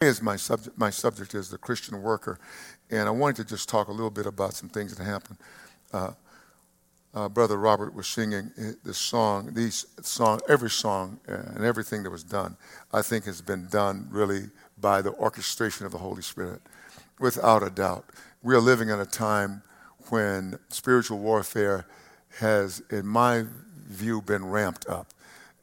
is my subject. My subject is the Christian worker, and I wanted to just talk a little bit about some things that happened. Uh, uh, Brother Robert was singing this song. These song, every song and everything that was done, I think, has been done really by the orchestration of the Holy Spirit, without a doubt. We are living in a time when spiritual warfare has, in my view, been ramped up,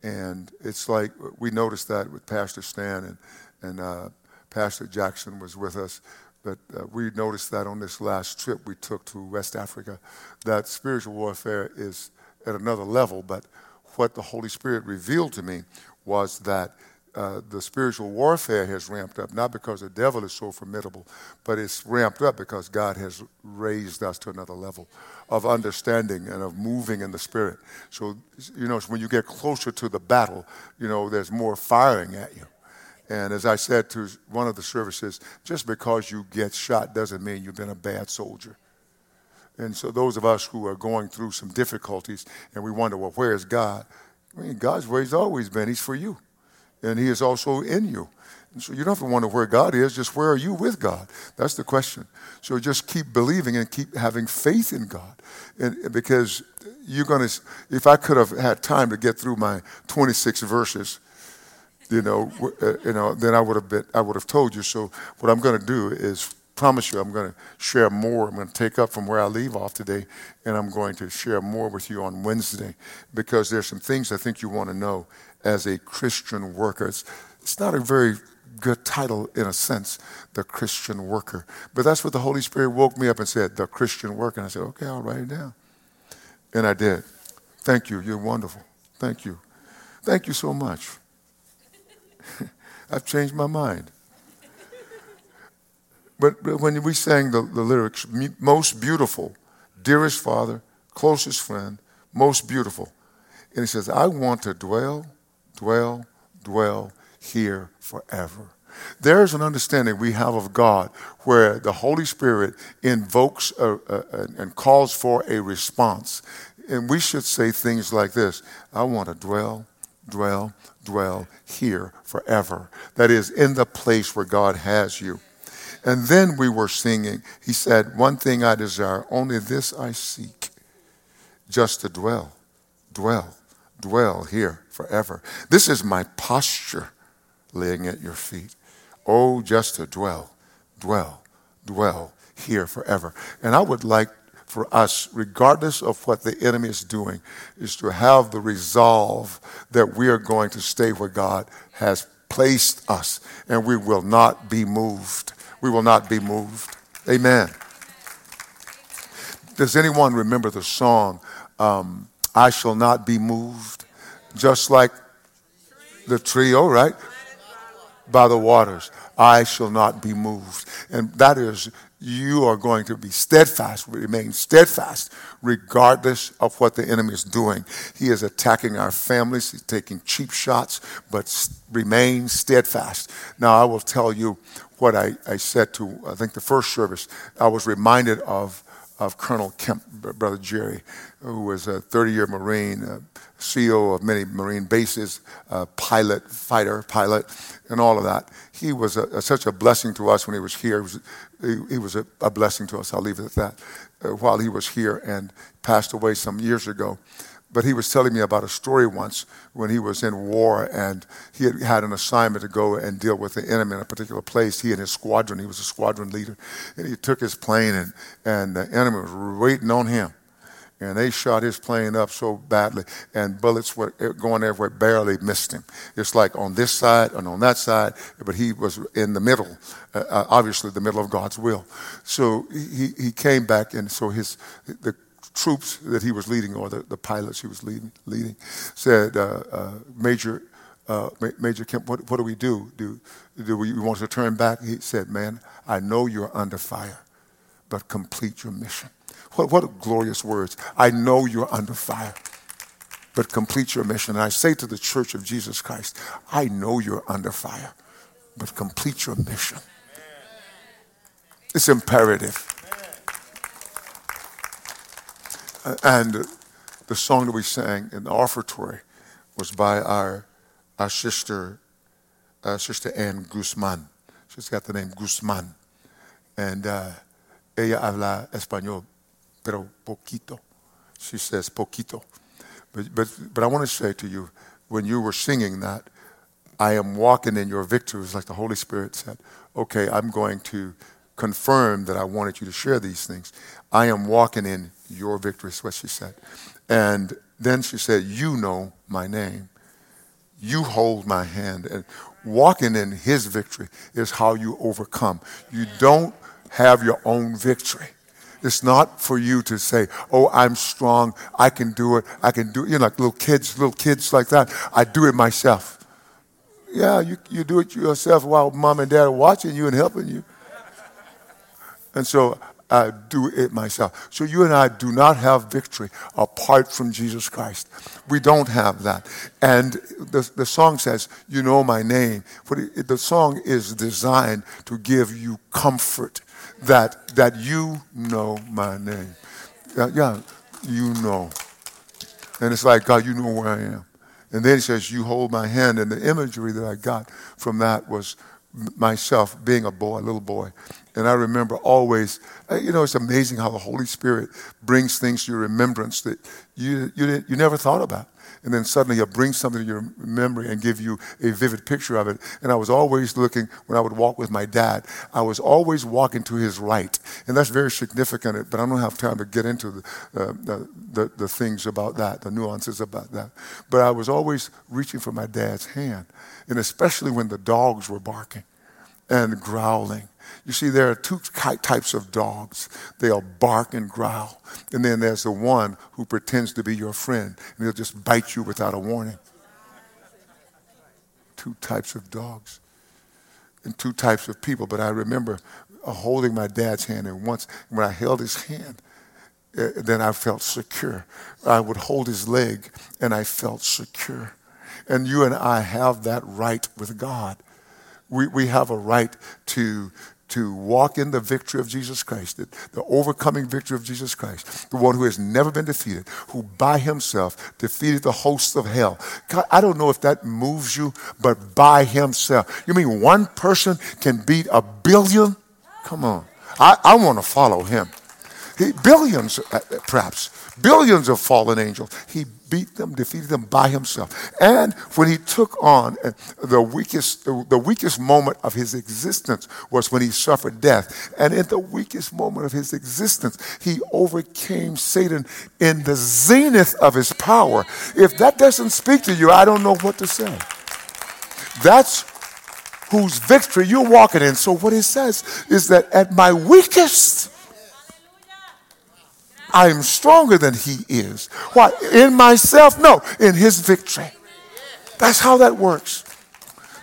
and it's like we noticed that with Pastor Stan and and uh, Pastor Jackson was with us but uh, we noticed that on this last trip we took to West Africa, that spiritual warfare is at another level. But what the Holy Spirit revealed to me was that uh, the spiritual warfare has ramped up, not because the devil is so formidable, but it's ramped up because God has raised us to another level of understanding and of moving in the spirit. So, you know, when you get closer to the battle, you know, there's more firing at you. And as I said to one of the services, just because you get shot doesn't mean you've been a bad soldier. And so, those of us who are going through some difficulties and we wonder, well, where is God? I mean, God's where He's always been. He's for you. And He is also in you. And so, you don't have to wonder where God is, just where are you with God? That's the question. So, just keep believing and keep having faith in God. And, because you're going to, if I could have had time to get through my 26 verses, you know, uh, you know, then I would have been, I would have told you. So what I'm going to do is promise you I'm going to share more. I'm going to take up from where I leave off today, and I'm going to share more with you on Wednesday because there's some things I think you want to know as a Christian worker. It's, it's not a very good title in a sense, the Christian worker. But that's what the Holy Spirit woke me up and said, the Christian worker. And I said, okay, I'll write it down. And I did. Thank you. You're wonderful. Thank you. Thank you so much. I've changed my mind. But, but when we sang the, the lyrics, most beautiful, dearest Father, closest friend, most beautiful. And he says, I want to dwell, dwell, dwell here forever. There's an understanding we have of God where the Holy Spirit invokes uh, uh, a, a, and calls for a response. And we should say things like this I want to dwell, dwell, dwell here forever. That is, in the place where God has you. And then we were singing. He said, One thing I desire, only this I seek, just to dwell, dwell, dwell here forever. This is my posture laying at your feet. Oh, just to dwell, dwell, dwell here forever. And I would like for us, regardless of what the enemy is doing, is to have the resolve that we are going to stay where God has placed us and we will not be moved. We will not be moved. Amen. Does anyone remember the song, um, I Shall Not Be Moved? Just like the trio, right? By the waters. I shall not be moved. And that is you are going to be steadfast, remain steadfast, regardless of what the enemy is doing. He is attacking our families, he's taking cheap shots, but remain steadfast. Now, I will tell you what I, I said to, I think, the first service. I was reminded of, of Colonel Kemp, Brother Jerry, who was a 30 year Marine, CEO of many Marine bases, pilot, fighter, pilot, and all of that. He was a, a, such a blessing to us when he was here. He was, he, he was a, a, blessing to us. I'll leave it at that. Uh, while he was here and passed away some years ago. But he was telling me about a story once when he was in war and he had had an assignment to go and deal with the enemy in a particular place. He and his squadron, he was a squadron leader, and he took his plane and, and the enemy was waiting on him and they shot his plane up so badly, and bullets were going everywhere, barely missed him. It's like on this side and on that side, but he was in the middle, uh, uh obviously the middle of God's will. So he, he came back, and so his the troops that he was leading, or the, the pilots he was leading, leading said, uh, uh, Major. Uh, Major Kemp, what, what do we do? Do, do we want to turn back? He said, Man, I know you're under fire, but complete your mission. What, what glorious words. I know you're under fire, but complete your mission. And I say to the church of Jesus Christ, I know you're under fire, but complete your mission. It's imperative. And the song that we sang in the offertory was by our, our sister, uh, Sister Anne Guzman. She's got the name Guzman. And uh, ella habla español, pero poquito. She says poquito. But, but, but I want to say to you, when you were singing that, I am walking in your victory. It's like the Holy Spirit said, okay, I'm going to confirm that I wanted you to share these things. I am walking in your victory, is what she said. And then she said, You know my name. You hold my hand. And walking in his victory is how you overcome. You don't have your own victory. It's not for you to say, oh, I'm strong. I can do it. I can do it. You know, like little kids, little kids like that. I do it myself. Yeah, you, you do it yourself while mom and dad are watching you and helping you. And so I do it myself. So you and I do not have victory apart from Jesus Christ. We don't have that. And the, the song says, You know my name. But the song is designed to give you comfort that, that you know my name. Yeah, you know. And it's like, God, you know where I am. And then he says, You hold my hand. And the imagery that I got from that was myself being a boy, a little boy. And I remember always, uh, you know, it's amazing how the Holy Spirit brings things to your remembrance that you, you, you never thought about and then suddenly he'll bring something to your memory and give you a vivid picture of it. And I was always looking, when I would walk with my dad, I was always walking to his right. And that's very significant, but I don't have time to get into the, uh, the, the, the things about that, the nuances about that. But I was always reaching for my dad's hand, and especially when the dogs were barking and growling you see, there are two types of dogs. They'll bark and growl. And then there's the one who pretends to be your friend, and he'll just bite you without a warning. Two types of dogs and two types of people. But I remember uh, holding my dad's hand, and once when I held his hand, uh, then I felt secure. I would hold his leg, and I felt secure. And you and I have that right with God. We, we have a right to, to walk in the victory of Jesus Christ, the, the, overcoming victory of Jesus Christ, the one who has never been defeated, who by himself defeated the hosts of hell. God, I don't know if that moves you, but by himself. You mean one person can beat a billion? Come on. I, I want to follow him. He, billions, uh, perhaps, billions of fallen angels. He beat them, defeated them by himself. And when he took on uh, the weakest, the weakest moment of his existence was when he suffered death. And in the weakest moment of his existence, he overcame Satan in the zenith of his power. If that doesn't speak to you, I don't know what to say. That's whose victory you're walking in. So what it says is that at my weakest, I am stronger than he is. Why? In myself? No, in his victory. That's how that works.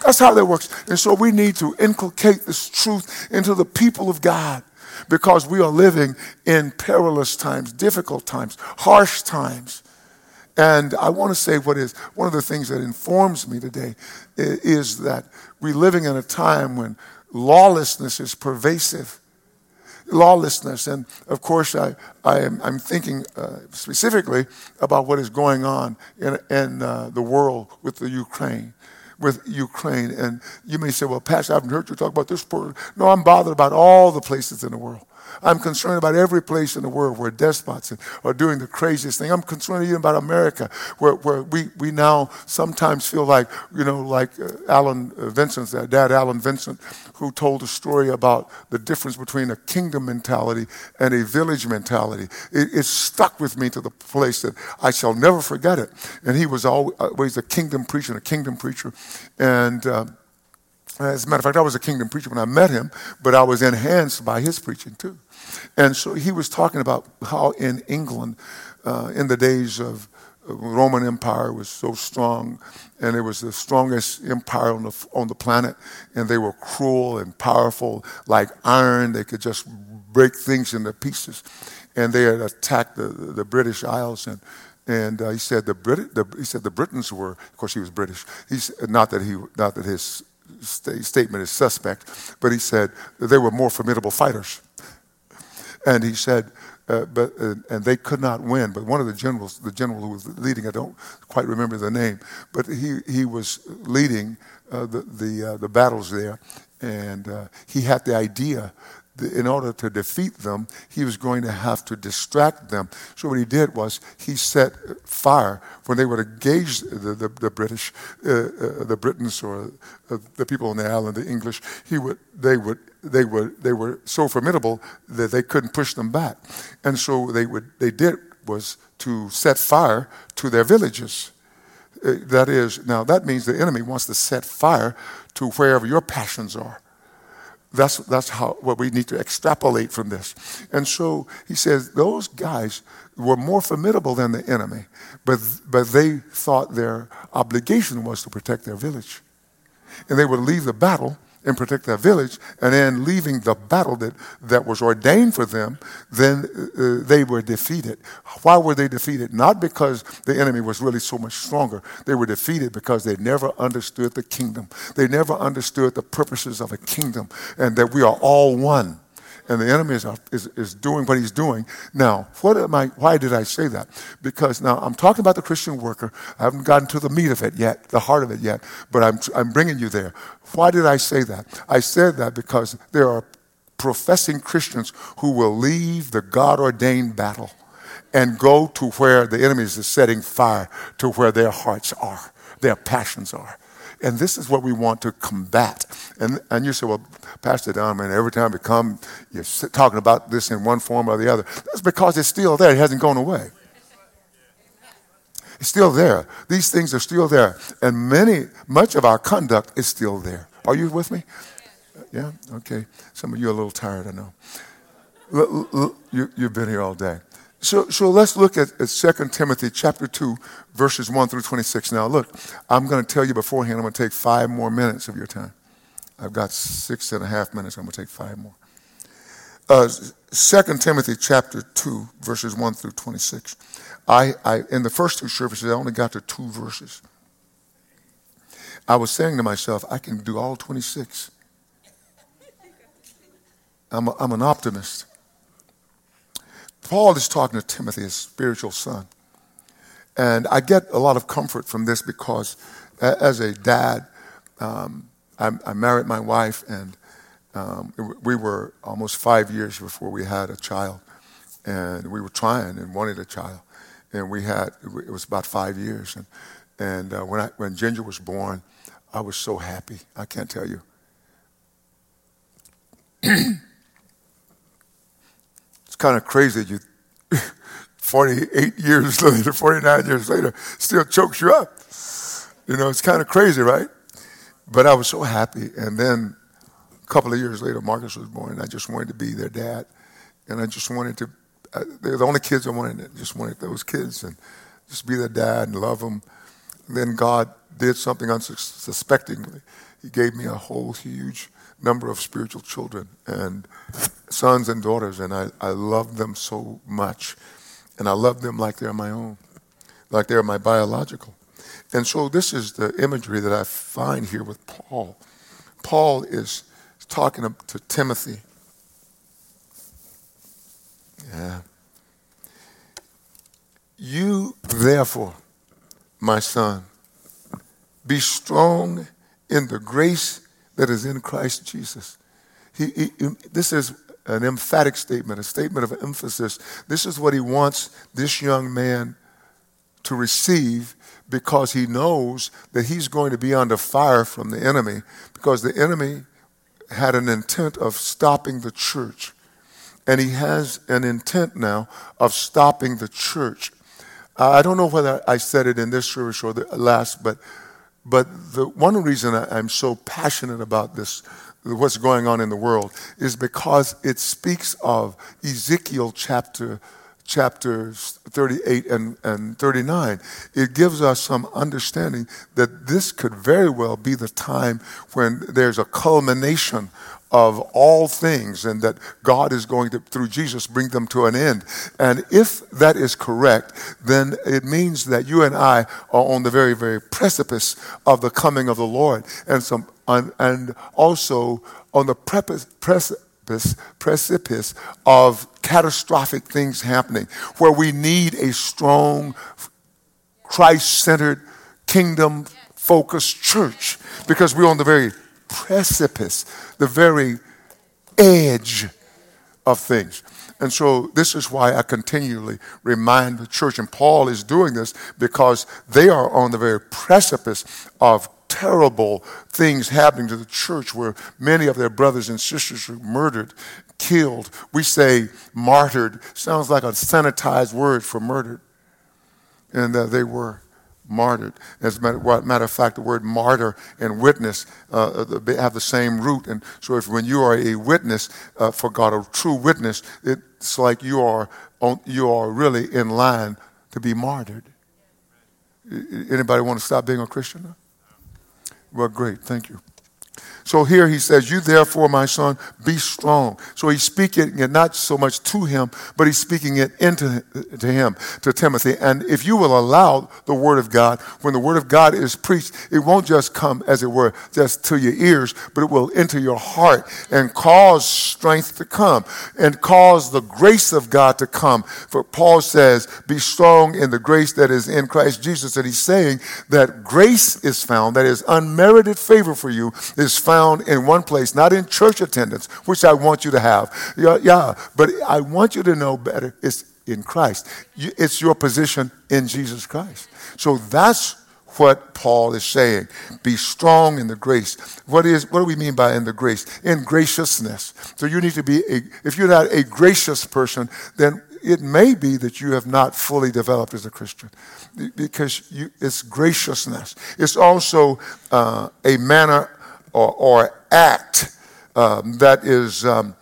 That's how that works. And so we need to inculcate this truth into the people of God because we are living in perilous times, difficult times, harsh times. And I want to say what is one of the things that informs me today is that we're living in a time when lawlessness is pervasive lawlessness. And of course, I, I am, I'm thinking uh, specifically about what is going on in, in uh, the world with the Ukraine. With Ukraine. And you may say, well, Pastor, I haven't heard you talk about this. No, I'm bothered about all the places in the world. I'm concerned about every place in the world where despots are doing the craziest thing. I'm concerned even about America, where, where we, we now sometimes feel like, you know, like uh, Alan uh, Vincent's dad, Alan Vincent, who told a story about the difference between a kingdom mentality and a village mentality. It, it stuck with me to the place that I shall never forget it. And he was always a kingdom preacher, a kingdom preacher. And, uh, as a matter of fact, I was a kingdom preacher when I met him, but I was enhanced by his preaching too. And so he was talking about how in England, uh, in the days of Roman Empire was so strong, and it was the strongest empire on the, on the planet, and they were cruel and powerful, like iron. They could just break things into pieces. And they had attacked the, the British Isles, and, and uh, he said the, Brit- the, he said the Britons were, of course, he was British. He said, not that he, not that his st- statement is suspect, but he said they were more formidable fighters. And he said, uh, but uh, and they could not win. But one of the generals, the general who was leading, I don't quite remember the name, but he he was leading uh, the the uh, the battles there, and uh, he had the idea in order to defeat them, he was going to have to distract them. So what he did was he set fire when they would engage the, the, the British, uh, uh, the Britons or uh, the people on the island, the English. He would, they would, they would, they were so formidable that they couldn't push them back, and so they would, they did was to set fire to their villages. Uh, that is, now that means the enemy wants to set fire to wherever your passions are. That's, that's how, what we need to extrapolate from this. And so he says those guys were more formidable than the enemy, but, but they thought their obligation was to protect their village. And they would leave the battle and protect their village, and then leaving the battle that, that was ordained for them, then uh, they were defeated. Why were they defeated? Not because the enemy was really so much stronger. They were defeated because they never understood the kingdom. They never understood the purposes of a kingdom and that we are all one and the enemy is, is, is doing what he's doing. Now, what am I, why did I say that? Because now I'm talking about the Christian worker. I haven't gotten to the meat of it yet, the heart of it yet, but I'm, I'm bringing you there. Why did I say that? I said that because there are professing Christians who will leave the God ordained battle and go to where the enemy is setting fire to where their hearts are, their passions are. And this is what we want to combat. And, and you say, well, Pastor Don, man, every time we come, you're talking about this in one form or the other. That's because it's still there. It hasn't gone away. It's still there. These things are still there. And many, much of our conduct is still there. Are you with me? Yeah? Okay. Some of you are a little tired, I know. You, you've been here all day. So, so let's look at, at 2 Timothy chapter 2, verses 1 through 26. Now, look, I'm going to tell you beforehand, I'm going to take five more minutes of your time. I've got six and a half minutes. I'm going to take five more. Uh, 2 Timothy chapter 2, verses 1 through 26. I, I, in the first two services, I only got to two verses. I was saying to myself, I can do all 26. I'm, a, I'm an optimist. Paul is talking to Timothy, his spiritual son. And I get a lot of comfort from this because as a dad, um, I, I, married my wife, and um, we were almost five years before we had a child. And we were trying and wanted a child. And we had, it was about five years. And, and uh, when, I, when Ginger was born, I was so happy. I can't tell you. Kind of crazy. You, 48 years later, 49 years later, still chokes you up. You know, it's kind of crazy, right? But I was so happy. And then a couple of years later, Marcus was born, and I just wanted to be their dad. And I just wanted to, uh, they're the only kids I wanted, I just wanted those kids and just be their dad and love them. And then God did something unsuspectingly. He gave me a whole huge number of spiritual children and sons and daughters, and I, I love them so much. And I love them like they're my own, like they're my biological. And so this is the imagery that I find here with Paul. Paul is talking to Timothy. Yeah. You, therefore, my son, be strong in the grace that is in Christ Jesus. He, he, this is an emphatic statement, a statement of emphasis. This is what he wants this young man to receive because he knows that he's going to be under fire from the enemy because the enemy had an intent of stopping the church. And he has an intent now of stopping the church. I don't know whether I said it in this service or the last, but but the one reason I, am so passionate about this, what's going on in the world, is because it speaks of Ezekiel chapter chapters 38 and, and 39, it gives us some understanding that this could very well be the time when there's a culmination of all things and that God is going to, through Jesus, bring them to an end. And if that is correct, then it means that you and I are on the very, very precipice of the coming of the Lord and some, and also on the precipice, precipice of catastrophic things happening where we need a strong, Christ centered, kingdom focused church because we're on the very precipice, the very edge of things. And so this is why I continually remind the church, and Paul is doing this because they are on the very precipice of terrible things happening to the church where many of their brothers and sisters were murdered, killed. We say martyred, sounds like a sanitized word for murdered. And uh, they were martyred. As a matter, of fact, the word martyr and witness uh, have the same root. And so, if when you are a witness uh, for God, a true witness, it's like you are on, you are really in line to be martyred. Anybody want to stop being a Christian? Well, great. Thank you. So here he says, You therefore, my son, be strong. So he's speaking it not so much to him, but he's speaking it into to him, to Timothy. And if you will allow the word of God, when the word of God is preached, it won't just come, as it were, just to your ears, but it will enter your heart and cause strength to come and cause the grace of God to come. For Paul says, Be strong in the grace that is in Christ Jesus. And he's saying that grace is found, that is unmerited favor for you, is found found in one place, not in church attendance, which I want you to have. Yeah, yeah but I want you to know better. It's in Christ. It's your position in Jesus Christ. So that's what Paul is saying. Be strong in the grace. What is what do we mean by in the grace? In graciousness. So you need to be a if you're not a gracious person, then it may be that you have not fully developed as a Christian because you, it's graciousness. It's also uh, a manner or, or act um, that is um,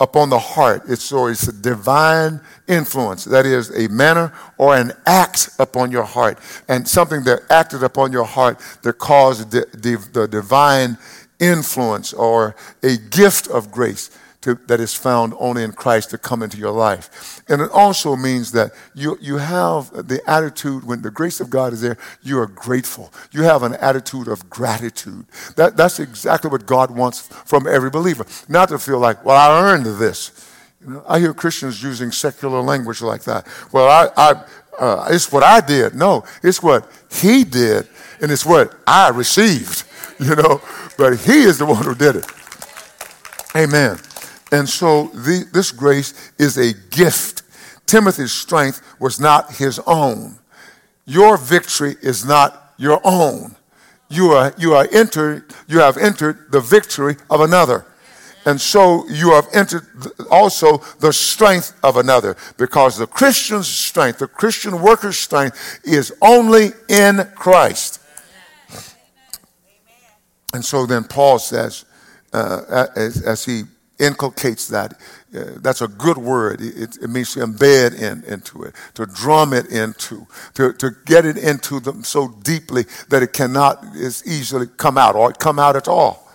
upon the heart. It's, so it's a divine influence. That is a manner or an act upon your heart. And something that acted upon your heart that caused the, the, the divine influence or a gift of grace to, that is found only in Christ to come into your life. And it also means that you, you have the attitude, when the grace of God is there, you are grateful. You have an attitude of gratitude. That, that's exactly what God wants from every believer. Not to feel like, well, I earned this. You know, I hear Christians using secular language like that. Well, I, I, uh, it's what I did. No, it's what He did, and it's what I received. You know, but He is the one who did it. Amen. And so the, this grace is a gift. Timothy's strength was not his own. Your victory is not your own. You, are, you, are entered, you have entered the victory of another. And so you have entered also the strength of another because the Christian's strength, the Christian worker's strength is only in Christ. And so then Paul says, uh, as, as, he inculcates that. Uh, that's a good word. It, it, means to embed in, into it, to drum it into, to, to get it into them so deeply that it cannot as easily come out or come out at all.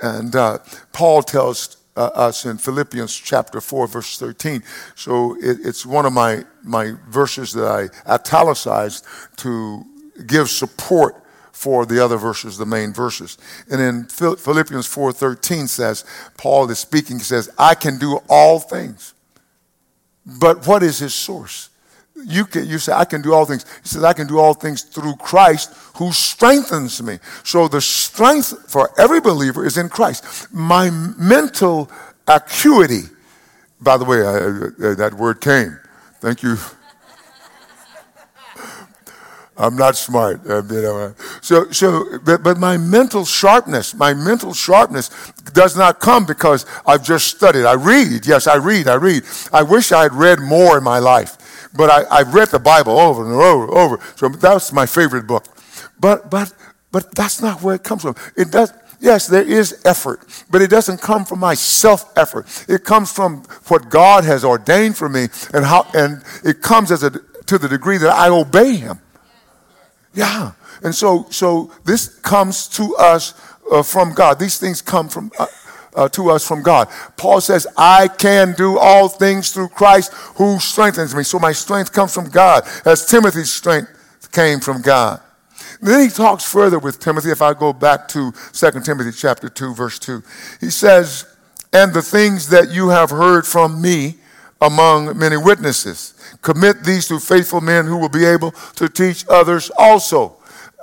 And uh, Paul tells uh, us in Philippians chapter 4, verse 13. So it, it's one of my, my verses that I italicized to give support for the other verses, the main verses. And in Philippians 4:13 says, Paul is speaking, says, I can do all things. But what is his source? You, can, you say, I can do all things. He says, I can do all things through Christ who strengthens me. So the strength for every believer is in Christ. My mental acuity, by the way, I, I, that word came. Thank you I'm not smart, uh, you know. So, so, but, but my mental sharpness, my mental sharpness does not come because I've just studied. I read, yes, I read, I read. I wish I had read more in my life, but I, I've read the Bible over and over and over. So that's my favorite book. But, but, but that's not where it comes from. It does. Yes, there is effort, but it doesn't come from my self effort. It comes from what God has ordained for me, and how, and it comes as a to the degree that I obey Him. Yeah. And so, so this comes to us uh, from God. These things come from uh, uh, to us from God. Paul says, I can do all things through Christ who strengthens me. So my strength comes from God, as Timothy's strength came from God. then he talks further with Timothy. If I go back to 2 Timothy chapter 2, verse 2, he says, And the things that you have heard from me among many witnesses. Commit these to faithful men who will be able to teach others also.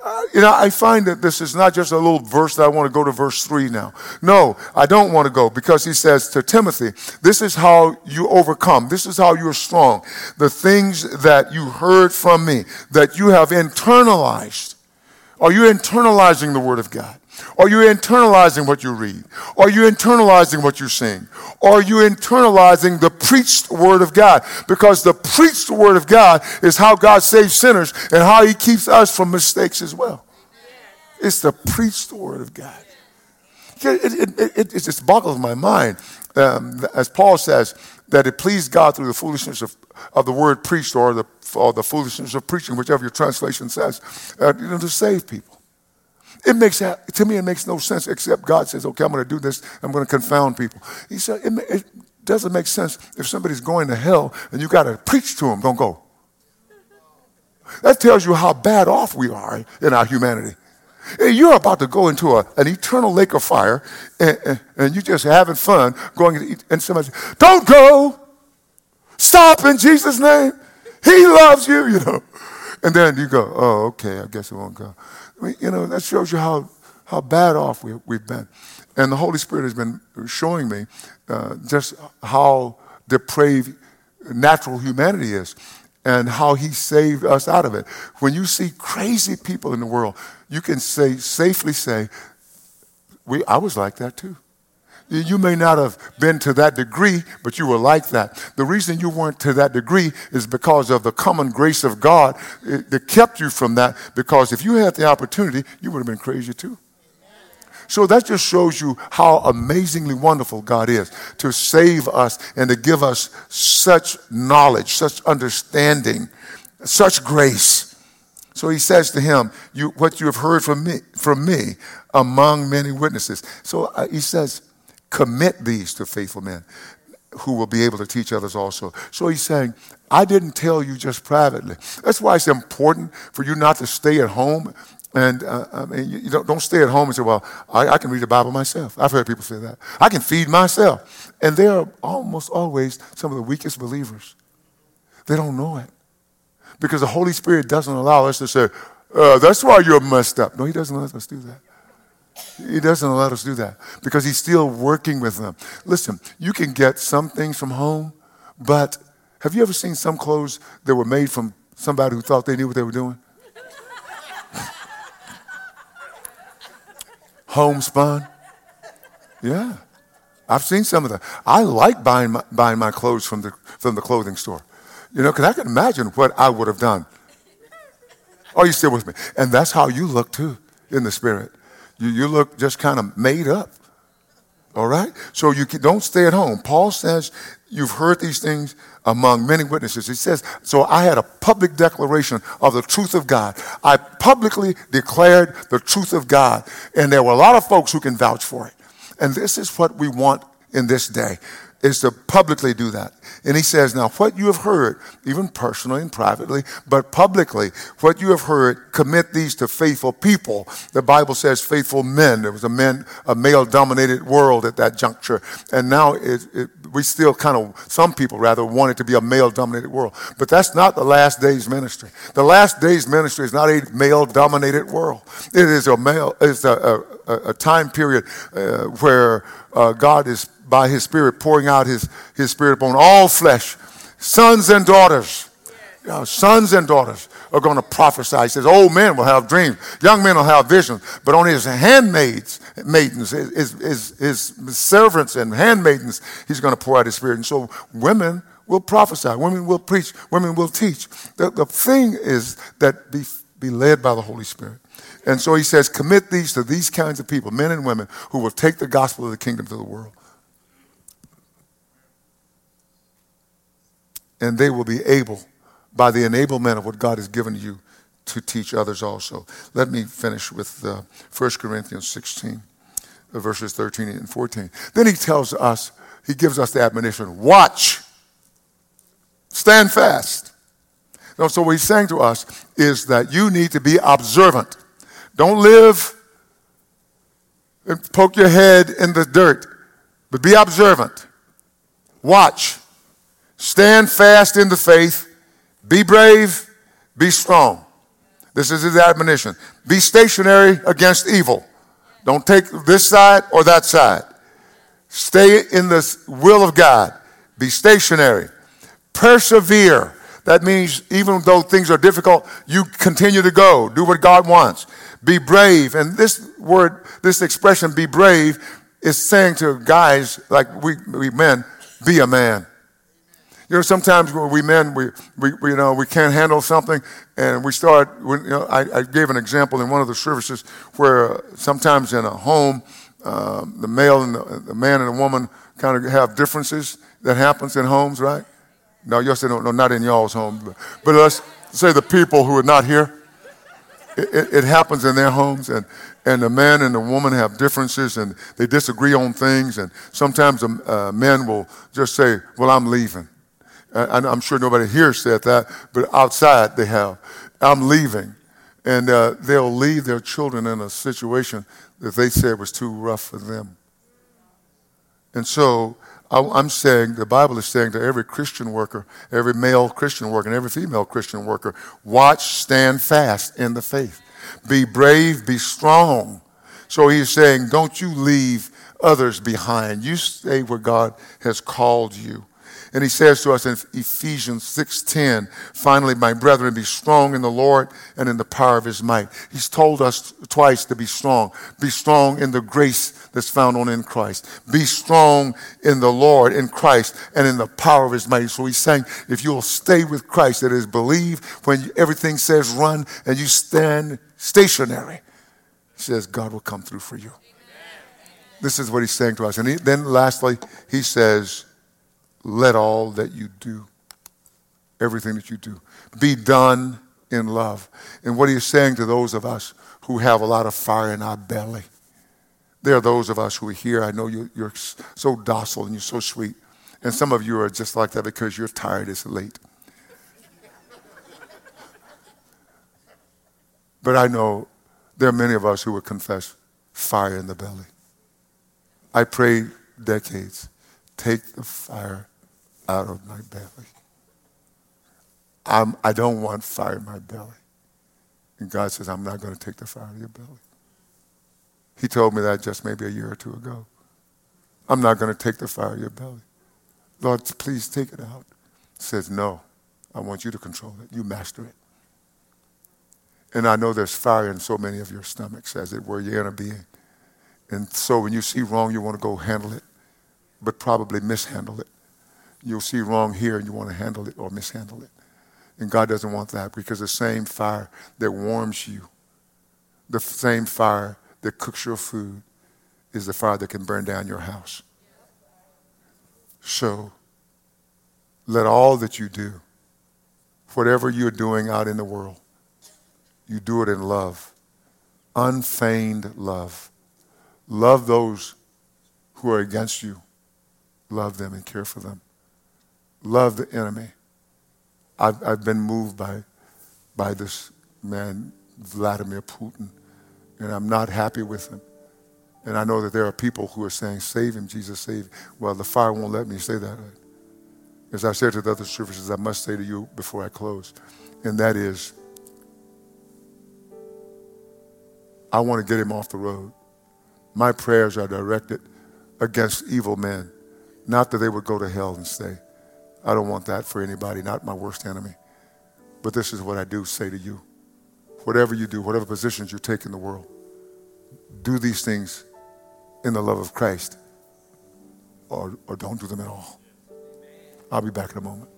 uh, you know, I find that this is not just a little verse that I want to go to verse 3 now. No, I don't want to go because he says to Timothy, this is how you overcome. This is how you're strong. The things that you heard from me, that you have internalized. Are you internalizing the word of God? Are you internalizing what you read? Are you internalizing what you sing? Are you internalizing the preached word of God? Because the preached word of God is how God saves sinners and how he keeps us from mistakes as well. It's the preached word of God. It, it, it, it just boggles my mind, um, as Paul says, that it pleased God through the foolishness of, of the word preached or the, or the foolishness of preaching, whichever your translation says, uh, you know, to save people. It makes to me it makes no sense except God says, okay, I'm going to do this. I'm going to confound people. He said it, it doesn't make sense if somebody's going to hell and you got to preach to them. Don't go. That tells you how bad off we are in our humanity. You're about to go into a, an eternal lake of fire, and, and, and, you're just having fun going and somebody says, Don't go! Stop in Jesus' name! He loves you, you know. And then you go, Oh, okay, I guess I won't go you know, that shows you how, how bad off we, we've been. And the Holy Spirit has been showing me uh, just how depraved natural humanity is and how he saved us out of it. When you see crazy people in the world, you can say safely say, we, I was like that too. You may not have been to that degree, but you were like that. The reason you weren't to that degree is because of the common grace of God that kept you from that. Because if you had the opportunity, you would have been crazy too. So that just shows you how amazingly wonderful God is to save us and to give us such knowledge, such understanding, such grace. So he says to him, you, What you have heard from me, from me among many witnesses. So uh, he says, Commit these to faithful men who will be able to teach others also. So he's saying, I didn't tell you just privately. That's why it's important for you not to stay at home. And uh, I mean, you don't, don't stay at home and say, well, I, I, can read the Bible myself. I've heard people say that. I can feed myself. And they are almost always some of the weakest believers. They don't know it. Because the Holy Spirit doesn't allow us to say, uh, that's why you're messed up. No, He doesn't let us do that. He doesn't let us do that because he's still working with them. Listen, you can get some things from home, but have you ever seen some clothes that were made from somebody who thought they knew what they were doing? Homespun? Yeah. I've seen some of that. I like buying my, buying my clothes from the, from the clothing store. You know, because I can imagine what I would have done. Are you still with me? And that's how you look too in the spirit. You, you look just kind of made up. All right? So you can, don't stay at home. Paul says, You've heard these things among many witnesses. He says, So I had a public declaration of the truth of God. I publicly declared the truth of God. And there were a lot of folks who can vouch for it. And this is what we want in this day is to publicly do that. And he says, Now, what you have heard, even personally and privately, but publicly, what you have heard, commit these to faithful people. The Bible says faithful men. There was a men, a male dominated world at that juncture. And now it, it, we still kind of, some people rather, want it to be a male dominated world. But that's not the last days ministry. The last days ministry is not a male dominated world. It is a male, it's a, a, a time period uh, where uh, God is by his spirit, pouring out his, his spirit upon all flesh, sons and daughters. Know, sons and daughters are going to prophesy. He says, old men will have dreams, young men will have visions, but on his handmaids, maidens, his, his, his servants and handmaidens, he's going to pour out his spirit. And so women will prophesy, women will preach, women will teach. The, the thing is that be, be led by the Holy Spirit. And so he says, commit these to these kinds of people, men and women, who will take the gospel of the kingdom to the world. and they will be able, by the enablement of what God has given you, to teach others also. Let me finish with uh, 1 Corinthians 16, uh, verses 13 and 14. Then he tells us, he gives us the admonition watch, stand fast. No, so what he's saying to us is that you need to be observant. Don't live and poke your head in the dirt, but be observant. Watch. Stand fast in the faith. Be brave. Be strong. This is his admonition. Be stationary against evil. Don't take this side or that side. Stay in the will of God. Be stationary. Persevere. That means even though things are difficult, you continue to go. Do what God wants. Be brave. And this word, this expression, be brave, is saying to guys like we, we men, be a man. You know, sometimes we men, we, we, we, you know, we can't handle something, and we start. You know, I, I, gave an example in one of the services where sometimes in a home, uh, the male and the, the, man and the woman kind of have differences that happens in homes, right? No, you say no, no, not in y'all's home, but, but let's say the people who are not here. It, it, it happens in their homes, and, and the man and the woman have differences, and they disagree on things, and sometimes the uh, men will just say, "Well, I'm leaving." And I'm sure nobody here said that, but outside they have. I'm leaving. And uh, they'll leave their children in a situation that they said was too rough for them. And so I'm saying, the Bible is saying to every Christian worker, every male Christian worker, and every female Christian worker, watch, stand fast in the faith. Be brave, be strong. So he's saying, don't you leave others behind. You stay where God has called you. And he says to us in Ephesians 6:10, finally, my brethren, be strong in the Lord and in the power of his might. He's told us twice to be strong. Be strong in the grace that's found on in Christ. Be strong in the Lord, in Christ, and in the power of his might. So he's saying, if you'll stay with Christ, that is, believe when everything says run and you stand stationary, he says, God will come through for you. This is what he's saying to us. And he, then lastly, he says, let all that you do, everything that you do, be done in love. And what he is saying to those of us who have a lot of fire in our belly, there are those of us who are here. I know you, you're so docile and you're so sweet. And some of you are just like that because you're tired, it's late. But I know there are many of us who would confess fire in the belly. I prayed decades. Take the fire out of my belly. I'm, I don't want fire in my belly. And God says, I'm not going to take the fire out of your belly. He told me that just maybe a year or two ago. I'm not going to take the fire out of your belly. Lord, please take it out. He says, No, I want you to control it. You master it. And I know there's fire in so many of your stomachs, as it were, your inner being. And so when you see wrong, you want to go handle it, but probably mishandle it you'll see wrong here and you want to handle it or mishandle it. And God doesn't want that because the same fire that warms you, the same fire that cooks your food, is the fire that can burn down your house. So let all that you do, whatever you're doing out in the world, you do it in love, unfeigned love. Love those who are against you. Love them and care for them love the enemy. I've, I've been moved by, by this man, Vladimir Putin, and I'm not happy with him. And I know that there are people who are saying, Save him, Jesus, save him. Well, the fire won't let me say that. As I said to the other services, I must say to you before I close, and that is, I want to get him off the road. My prayers are directed against evil men, not that they would go to hell and stay. I don't want that for anybody, not my worst enemy. But this is what I do say to you. Whatever you do, whatever positions you take in the world, do these things in the love of Christ or, or don't do them at all. I'll be back in a moment.